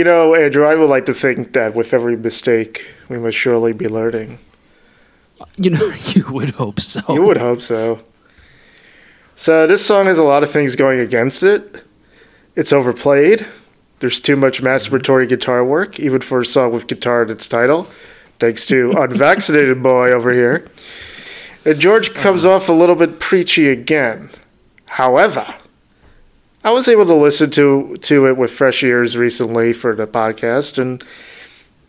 You know, Andrew, I would like to think that with every mistake, we must surely be learning. You know, you would hope so. You would hope so. So, this song has a lot of things going against it. It's overplayed. There's too much masturbatory guitar work, even for a song with guitar in its title, thanks to Unvaccinated Boy over here. And George comes uh-huh. off a little bit preachy again. However, I was able to listen to to it with fresh ears recently for the podcast, and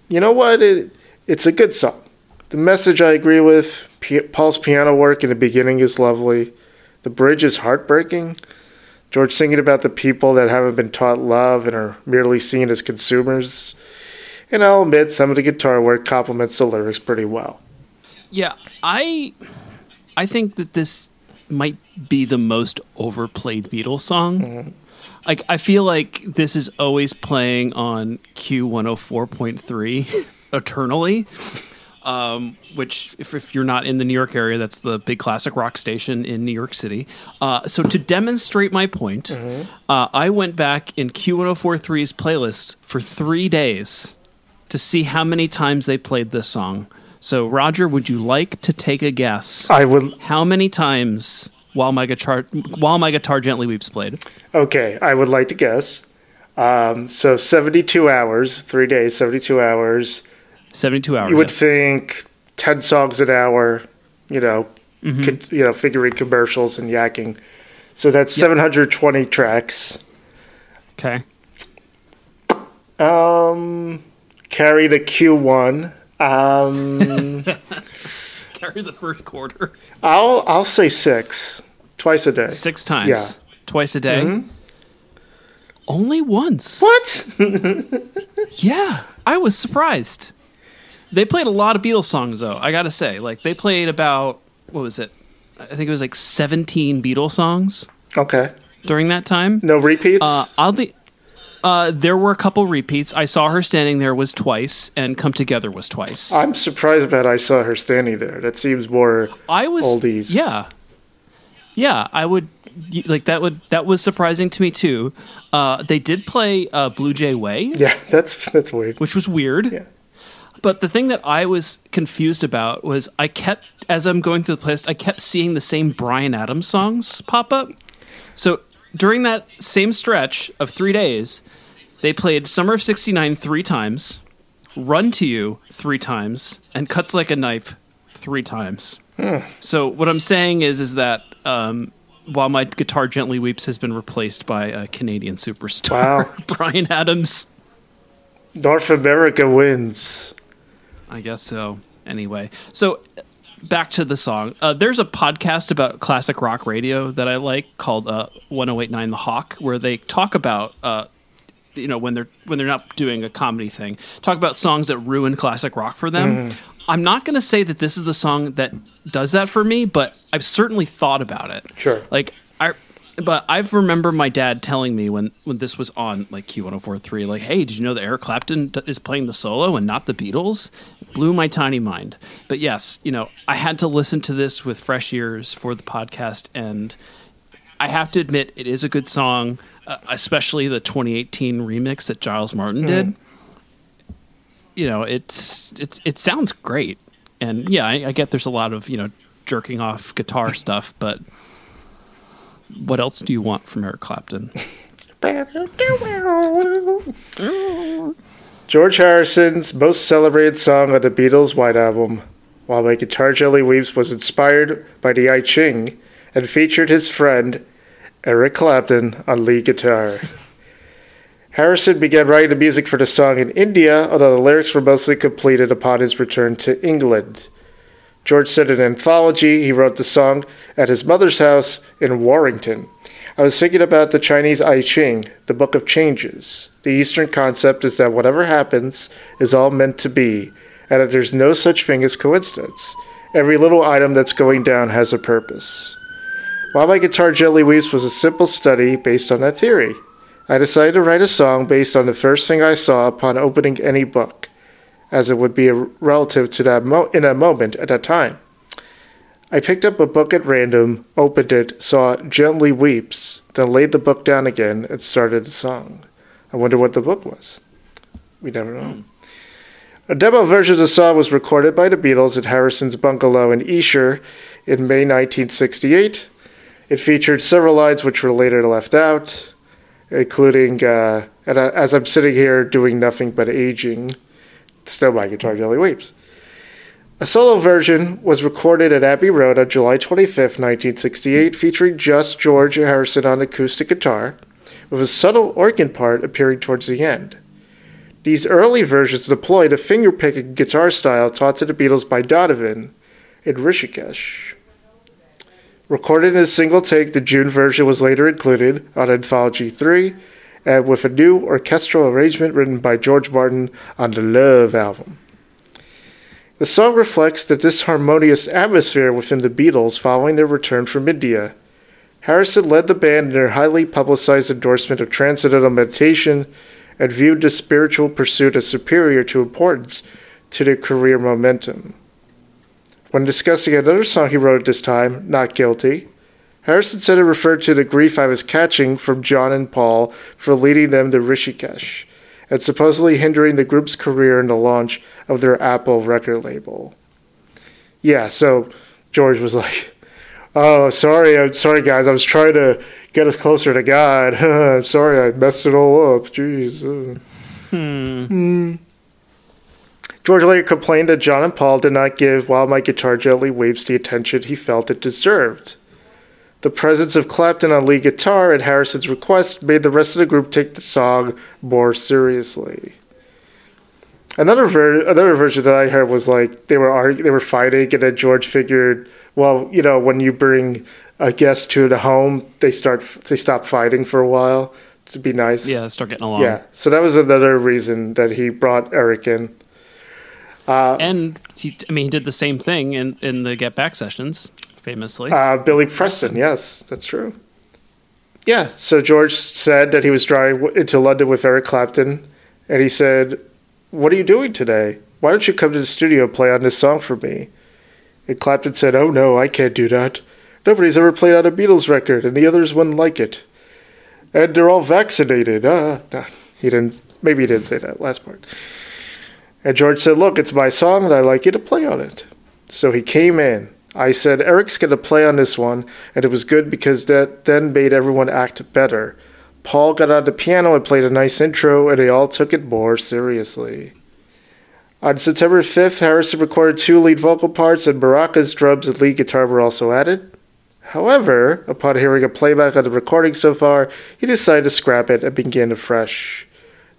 you know what? It, it's a good song. The message I agree with. Paul's piano work in the beginning is lovely. The bridge is heartbreaking. George singing about the people that haven't been taught love and are merely seen as consumers. And I'll admit, some of the guitar work complements the lyrics pretty well. Yeah, I I think that this might be the most overplayed Beatles song. Like I feel like this is always playing on Q104.3 eternally. Um, which, if, if you're not in the New York area, that's the big classic rock station in New York City. Uh, so, to demonstrate my point, uh, I went back in Q1043's playlist for three days to see how many times they played this song. So, Roger, would you like to take a guess? I would. How many times while my guitar while my guitar gently weeps played? Okay, I would like to guess. Um, so 72 hours, three days, 72 hours. Seventy two hours. You would yes. think 10 songs an hour, you know, co- you know, figuring commercials and yakking. So that's 720 tracks. okay. Um, carry the Q1. Um, Carry the first quarter I'll I'll say six, twice a day. six times. Yeah. Twice a day. Mhm. Only once. What? Yeah, I was surprised. They played a lot of Beatles songs, though. I gotta say, like they played about what was it? I think it was like seventeen Beatles songs okay. during that time. No repeats. Uh, oddly, uh, there were a couple repeats. I saw her standing there was twice, and come together was twice. I'm surprised that I saw her standing there. That seems more. I was oldies. Yeah, yeah. I would like that. Would that was surprising to me too. Uh, they did play uh, Blue Jay Way. Yeah, that's that's weird. which was weird. Yeah. But the thing that I was confused about was I kept, as I'm going through the playlist, I kept seeing the same Bryan Adams songs pop up. So during that same stretch of three days, they played Summer of 69 three times, Run to You three times, and Cuts Like a Knife three times. So what I'm saying is, is that um, while my guitar gently weeps has been replaced by a Canadian superstar, Wow. Bryan Adams. North America wins. I guess so. Anyway, so back to the song. Uh, there's a podcast about classic rock radio that I like called uh, 1089 The Hawk, where they talk about. Uh, you know when they're when they're not doing a comedy thing talk about songs that ruin classic rock for them i'm not going to say that this is the song that does that for me but i've certainly thought about it Sure. like but I remember my dad telling me when when this was on like Q1043, like, "Hey, did you know that Eric Clapton is playing the solo and not the Beatles?" It blew my tiny mind. But yes, you know, I had to listen to this with fresh ears for the podcast, and I have to admit, it is a good song, uh, especially the 2018 remix that Giles Martin did. You know, it's it's it sounds great, and yeah, I, I get there's a lot of you know jerking off guitar stuff, but what else do you want from Eric Clapton? George Harrison's most celebrated song on the Beatles' White Album, While My Guitar Jelly Weeps, was inspired by the I Ching and featured his friend Eric Clapton on lead guitar. Harrison began writing the music for the song in India, although the lyrics were mostly completed upon his return to England. George said in an anthology he wrote the song at his mother's house in Warrington. I was thinking about the Chinese I Ching, the Book of Changes. The Eastern concept is that whatever happens is all meant to be, and that there's no such thing as coincidence. Every little item that's going down has a purpose. While my guitar gently weeps was a simple study based on that theory. I decided to write a song based on the first thing I saw upon opening any book, as it would be relative to that mo- in a moment at that time. I picked up a book at random, opened it, saw Gently Weeps, then laid the book down again and started the song. I wonder what the book was. We never know. A demo version of the song was recorded by the Beatles at Harrison's bungalow in Esher in May 1968. It featured several lines which were later left out, including, uh, and uh, as I'm sitting here doing nothing but aging, my guitar jelly weeps. A solo version was recorded at Abbey Road on July 25, 1968, featuring just George Harrison on acoustic guitar, with a subtle organ part appearing towards the end. These early versions deployed a finger-picking guitar style taught to the Beatles by Donovan in Rishikesh. Recorded in a single take, the June version was later included on Anthology 3, and with a new orchestral arrangement written by George Martin on the Love album. The song reflects the disharmonious atmosphere within the Beatles following their return from India. Harrison led the band in their highly publicized endorsement of transcendental meditation and viewed the spiritual pursuit as superior to importance to their career momentum. When discussing another song he wrote at this time, Not Guilty, Harrison said it referred to the grief I was catching from John and Paul for leading them to Rishikesh and supposedly hindering the group's career in the launch of their Apple record label. Yeah, so George was like, "Oh, sorry, I'm sorry, guys. I was trying to get us closer to God. I'm sorry, I messed it all up. Jeez." Hmm. George later complained that John and Paul did not give While My Guitar Gently Weeps the attention he felt it deserved. The presence of Clapton on lead guitar at Harrison's request made the rest of the group take the song more seriously. Another ver- another version that I heard was like they were argue- they were fighting, and then George figured, well, you know, when you bring a guest to the home, they start they stop fighting for a while to be nice. Yeah, start getting along. Yeah, so that was another reason that he brought Eric in. Uh, and he, I mean, he did the same thing in in the Get Back sessions, famously. Uh, Billy Preston, yes, that's true. Yeah, so George said that he was driving into London with Eric Clapton, and he said, What are you doing today? Why don't you come to the studio and play on this song for me? And Clapton said, Oh no, I can't do that. Nobody's ever played on a Beatles record, and the others wouldn't like it. And they're all vaccinated. Uh, nah, he didn't, maybe he didn't say that last part. And George said, Look, it's my song, and I'd like you to play on it. So he came in. I said, Eric's going to play on this one, and it was good because that then made everyone act better. Paul got on the piano and played a nice intro, and they all took it more seriously. On September 5th, Harrison recorded two lead vocal parts, and Baraka's drums and lead guitar were also added. However, upon hearing a playback of the recording so far, he decided to scrap it and begin afresh.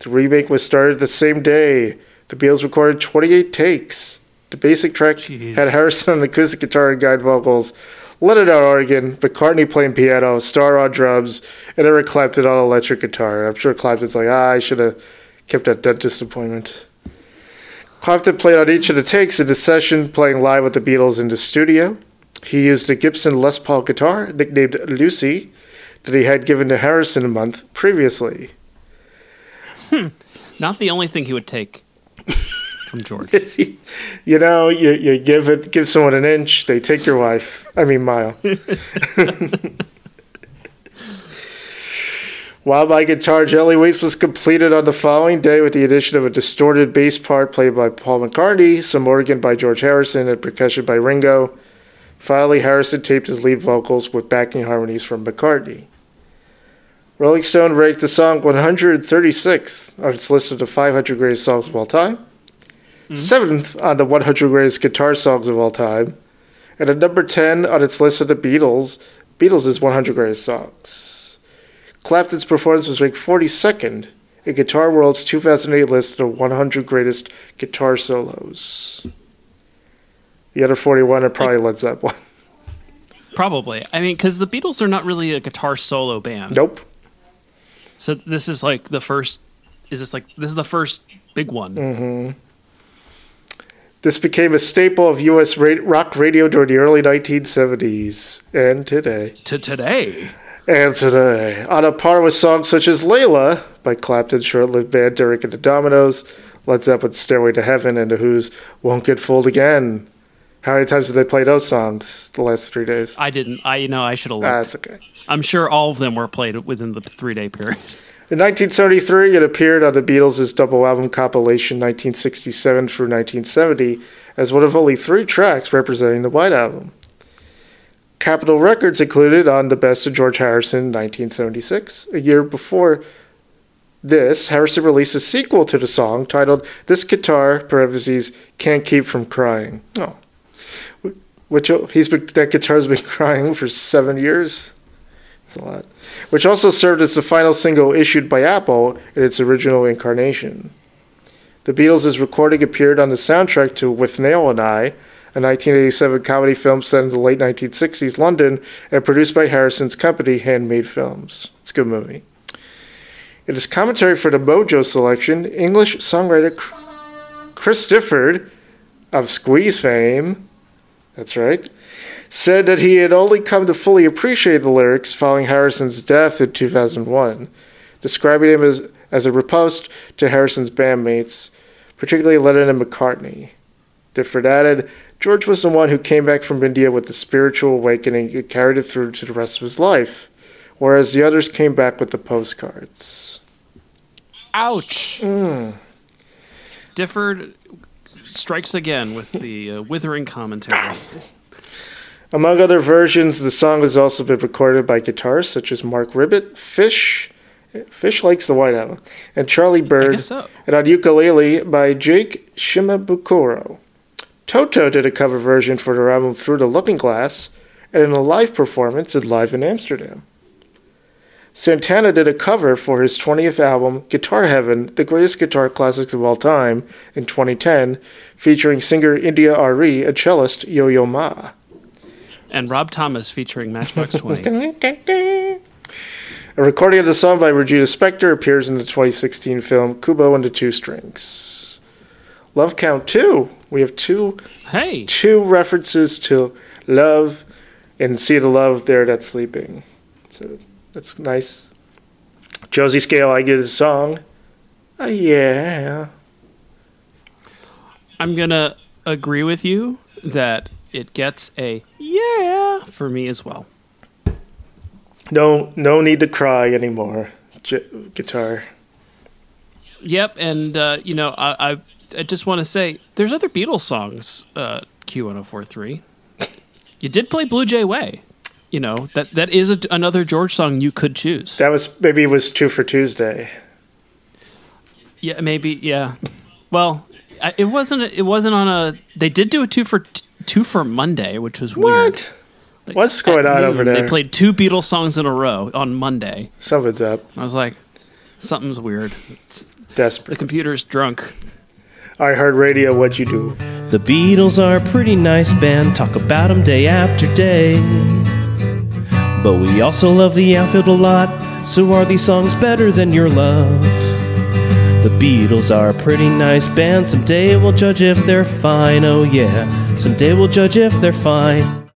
The remake was started the same day. The Beatles recorded 28 takes. The basic track Jeez. had Harrison on acoustic guitar and guide vocals, Lennon on organ, McCartney playing piano, Starr on drums, and Eric Clapton on electric guitar. I'm sure Clapton's like, ah, I should have kept that dentist appointment. Clapton played on each of the takes in the session, playing live with the Beatles in the studio. He used a Gibson Les Paul guitar, nicknamed Lucy, that he had given to Harrison a month previously. Not the only thing he would take from George. you know, you, you give it give someone an inch, they take your wife. I mean mile. While my guitar Jelly Weeps was completed on the following day with the addition of a distorted bass part played by Paul McCartney, some organ by George Harrison, and percussion by Ringo. Finally, Harrison taped his lead vocals with backing harmonies from McCartney. Rolling Stone ranked the song 136th on its list of the 500 greatest songs of all time, Mm-hmm. seventh on the 100 greatest guitar songs of all time, and at number 10 on its list of the Beatles, Beatles' 100 greatest songs. Clapton's performance was ranked 42nd in Guitar World's 2008 list of 100 greatest guitar solos. The other 41 are probably Led Zeppelin. Probably. I mean, because the Beatles are not really a guitar solo band. Nope. So this is like the first. Is this like this is the first big one? Mm-hmm. This became a staple of U.S. ra- rock radio during the early 1970s and today. To today. And today, on a par with songs such as Layla by Clapton's short-lived band Derek and the Dominos, Led Zeppelin's Stairway to Heaven, and The Who's Won't Get Fooled Again. How many times did they play those songs the last three days? I didn't. I you know I should have Ah, that's okay. I'm sure all of them were played within the three day period. In 1973, it appeared on the Beatles' double album compilation 1967 through 1970 as one of only three tracks representing the White Album. Capitol Records included on The Best of George Harrison 1976. A year before this, Harrison released a sequel to the song titled This Guitar, parentheses, Can't Keep From Crying. Oh. Which oh, he's been, that guitar's been crying for seven years. A lot. Which also served as the final single issued by Apple in its original incarnation. The Beatles' recording appeared on the soundtrack to Withnail and I, a 1987 comedy film set in the late 1960s London and produced by Harrison's company, Handmade Films. It's a good movie. In his commentary for the Mojo selection, English songwriter Chris Difford of Squeeze fame, that's right, said that he had only come to fully appreciate the lyrics following Harrison's death in 2001, describing him as, as a riposte to Harrison's bandmates, particularly Lennon and McCartney. Difford added, George was the one who came back from India with the spiritual awakening and carried it through to the rest of his life, whereas the others came back with the postcards. Ouch. Mm. Difford strikes again with the uh, withering commentary. Among other versions, the song has also been recorded by guitarists such as Mark Ribbett, Fish, Fish likes the White Album, and Charlie Byrd, so. and on ukulele by Jake Shimabukuro. Toto did a cover version for their album Through the Looking Glass, and in a live performance at Live in Amsterdam. Santana did a cover for his 20th album, Guitar Heaven, the greatest guitar classics of all time, in 2010, featuring singer India.Arie and cellist Yo Yo Ma. And Rob Thomas featuring Matchbox 20. A recording of the song by Regina Spektor appears in the 2016 film Kubo and the Two Strings. Love Count 2. We have two hey, two references to love and see the love there that's sleeping. So that's nice. Josie Scale, I get his song. Oh, yeah. I'm gonna agree with you that it gets a yeah for me as well. No, no need to cry anymore. J- guitar. Yep, and uh, you know, I I, I just want to say there's other Beatles songs. Uh, Q1043. You did play Blue Jay Way. You know that that is a, another George song you could choose. That was maybe it was two for Tuesday. yeah, maybe. Yeah. Well, I, it wasn't. It wasn't on a. They did do a two for two for Monday, which was weird. What? What's going on noon, over there? They played two Beatles songs in a row on Monday. Something's up. I was like, something's weird. The Desperate. The computer's drunk. I heard radio. What'd you do? The Beatles are a pretty nice band, talk about them day after day. But we also love the outfield a lot, so are these songs better than your love? The Beatles are a pretty nice band, someday we'll judge if they're fine, oh yeah, someday we'll judge if they're fine.